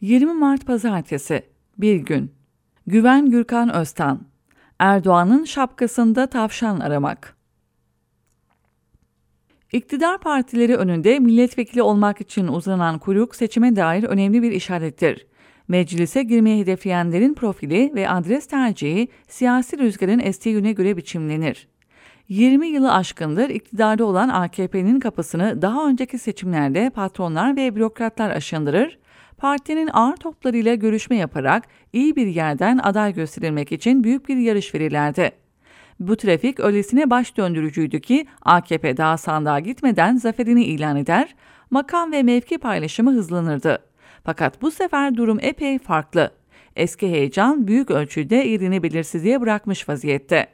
20 Mart Pazartesi Bir gün Güven Gürkan Öztan Erdoğan'ın şapkasında tavşan aramak İktidar partileri önünde milletvekili olmak için uzanan kuyruk seçime dair önemli bir işarettir. Meclise girmeyi hedefleyenlerin profili ve adres tercihi siyasi rüzgarın estiği yöne göre biçimlenir. 20 yılı aşkındır iktidarda olan AKP'nin kapısını daha önceki seçimlerde patronlar ve bürokratlar aşındırır, partinin ağır toplarıyla görüşme yaparak iyi bir yerden aday gösterilmek için büyük bir yarış verirlerdi. Bu trafik öylesine baş döndürücüydü ki AKP daha sandığa gitmeden zaferini ilan eder, makam ve mevki paylaşımı hızlanırdı. Fakat bu sefer durum epey farklı. Eski heyecan büyük ölçüde yerini belirsizliğe bırakmış vaziyette.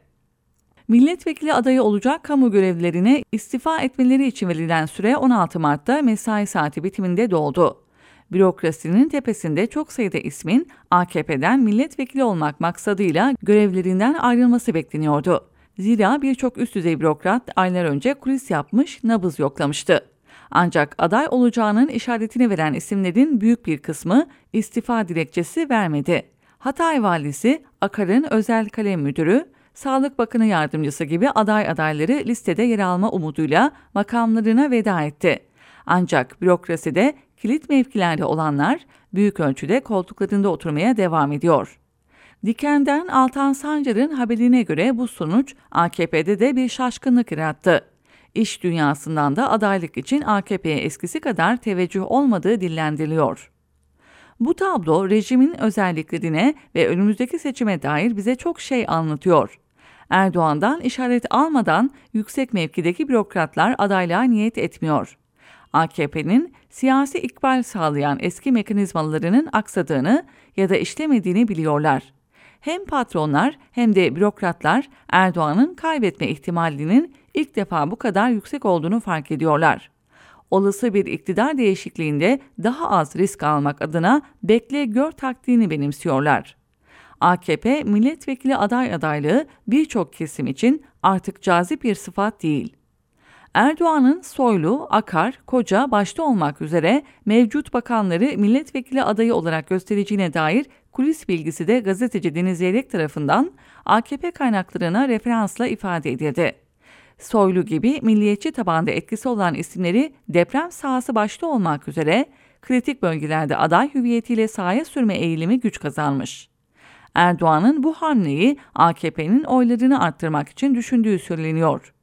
Milletvekili adayı olacak kamu görevlilerine istifa etmeleri için verilen süre 16 Mart'ta mesai saati bitiminde doldu. Bürokrasinin tepesinde çok sayıda ismin AKP'den milletvekili olmak maksadıyla görevlerinden ayrılması bekleniyordu. Zira birçok üst düzey bürokrat aylar önce kulis yapmış, nabız yoklamıştı. Ancak aday olacağının işaretini veren isimlerin büyük bir kısmı istifa dilekçesi vermedi. Hatay valisi, Akar'ın özel kalem müdürü, Sağlık Bakanı yardımcısı gibi aday adayları listede yer alma umuduyla makamlarına veda etti. Ancak bürokraside kilit mevkilerde olanlar büyük ölçüde koltuklarında oturmaya devam ediyor. Diken'den Altan Sancar'ın haberine göre bu sonuç AKP'de de bir şaşkınlık yarattı. İş dünyasından da adaylık için AKP'ye eskisi kadar teveccüh olmadığı dillendiriliyor. Bu tablo rejimin özelliklerine ve önümüzdeki seçime dair bize çok şey anlatıyor. Erdoğan'dan işaret almadan yüksek mevkideki bürokratlar adaylığa niyet etmiyor. AKP'nin siyasi ikbal sağlayan eski mekanizmalarının aksadığını ya da işlemediğini biliyorlar. Hem patronlar hem de bürokratlar Erdoğan'ın kaybetme ihtimalinin ilk defa bu kadar yüksek olduğunu fark ediyorlar. Olası bir iktidar değişikliğinde daha az risk almak adına bekle gör taktiğini benimsiyorlar. AKP milletvekili aday adaylığı birçok kesim için artık cazip bir sıfat değil. Erdoğan'ın Soylu, Akar, Koca başta olmak üzere mevcut bakanları milletvekili adayı olarak göstereceğine dair kulis bilgisi de gazeteci Deniz Zeyrek tarafından AKP kaynaklarına referansla ifade edildi. Soylu gibi milliyetçi tabanda etkisi olan isimleri deprem sahası başta olmak üzere kritik bölgelerde aday hüviyetiyle sahaya sürme eğilimi güç kazanmış. Erdoğan'ın bu hamleyi AKP'nin oylarını arttırmak için düşündüğü söyleniyor.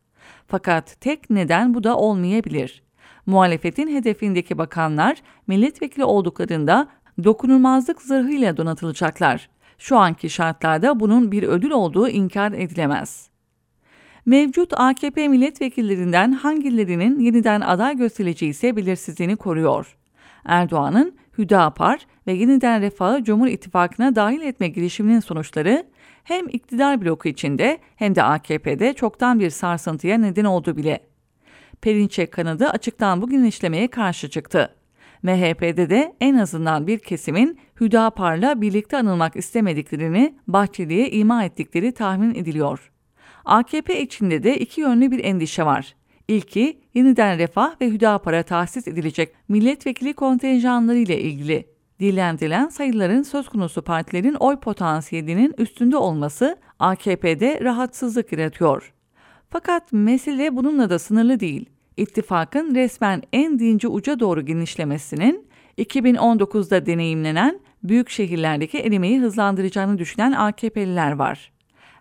Fakat tek neden bu da olmayabilir. Muhalefetin hedefindeki bakanlar milletvekili olduklarında dokunulmazlık zırhıyla donatılacaklar. Şu anki şartlarda bunun bir ödül olduğu inkar edilemez. Mevcut AKP milletvekillerinden hangilerinin yeniden aday gösterileceği ise belirsizliğini koruyor. Erdoğan'ın Hüdapar ve yeniden Refah'ı Cumhur İttifakı'na dahil etme girişiminin sonuçları hem iktidar bloku içinde hem de AKP'de çoktan bir sarsıntıya neden oldu bile. Perinçek kanadı açıktan bu genişlemeye karşı çıktı. MHP'de de en azından bir kesimin Hüdapar'la birlikte anılmak istemediklerini Bahçeli'ye ima ettikleri tahmin ediliyor. AKP içinde de iki yönlü bir endişe var. İlki yeniden Refah ve Hüdapar'a tahsis edilecek milletvekili kontenjanları ile ilgili. Dillendirilen sayıların söz konusu partilerin oy potansiyelinin üstünde olması AKP'de rahatsızlık yaratıyor. Fakat mesele bununla da sınırlı değil. İttifakın resmen en dinci uca doğru genişlemesinin 2019'da deneyimlenen büyük şehirlerdeki erimeyi hızlandıracağını düşünen AKP'liler var.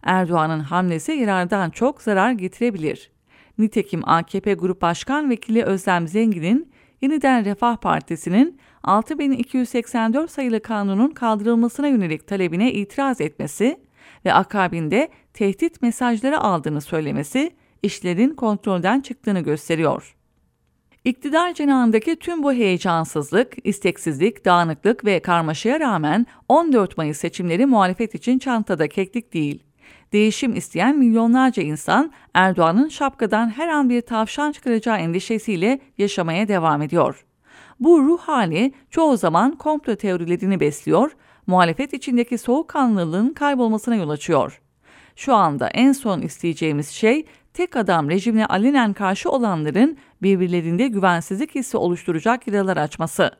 Erdoğan'ın hamlesi yarardan çok zarar getirebilir. Nitekim AKP Grup Başkan Vekili Özlem Zengin'in Yeniden Refah Partisi'nin 6284 sayılı kanunun kaldırılmasına yönelik talebine itiraz etmesi ve akabinde tehdit mesajları aldığını söylemesi işlerin kontrolden çıktığını gösteriyor. İktidar cenahındaki tüm bu heyecansızlık, isteksizlik, dağınıklık ve karmaşaya rağmen 14 Mayıs seçimleri muhalefet için çantada keklik değil. Değişim isteyen milyonlarca insan Erdoğan'ın şapkadan her an bir tavşan çıkaracağı endişesiyle yaşamaya devam ediyor. Bu ruh hali çoğu zaman komplo teorilerini besliyor, muhalefet içindeki soğukkanlılığın kaybolmasına yol açıyor. Şu anda en son isteyeceğimiz şey tek adam rejimine alenen karşı olanların birbirlerinde güvensizlik hissi oluşturacak yaralar açması.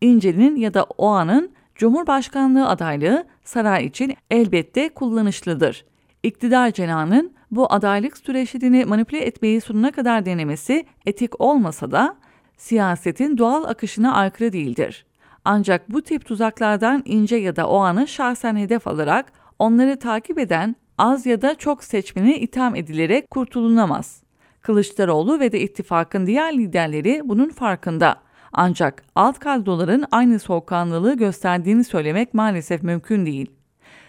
İnce'nin ya da Oğan'ın Cumhurbaşkanlığı adaylığı saray için elbette kullanışlıdır. İktidar cenahının bu adaylık süreçlerini manipüle etmeyi sonuna kadar denemesi etik olmasa da siyasetin doğal akışına aykırı değildir. Ancak bu tip tuzaklardan ince ya da o anı şahsen hedef alarak onları takip eden az ya da çok seçmeni itham edilerek kurtulunamaz. Kılıçdaroğlu ve de ittifakın diğer liderleri bunun farkında. Ancak alt kadroların aynı soğukkanlılığı gösterdiğini söylemek maalesef mümkün değil.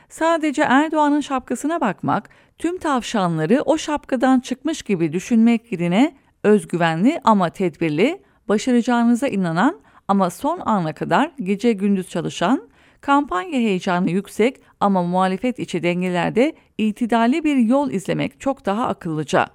Sadece Erdoğan'ın şapkasına bakmak, tüm tavşanları o şapkadan çıkmış gibi düşünmek yerine özgüvenli ama tedbirli, başaracağınıza inanan ama son ana kadar gece gündüz çalışan, kampanya heyecanı yüksek ama muhalefet içi dengelerde itidali bir yol izlemek çok daha akıllıca.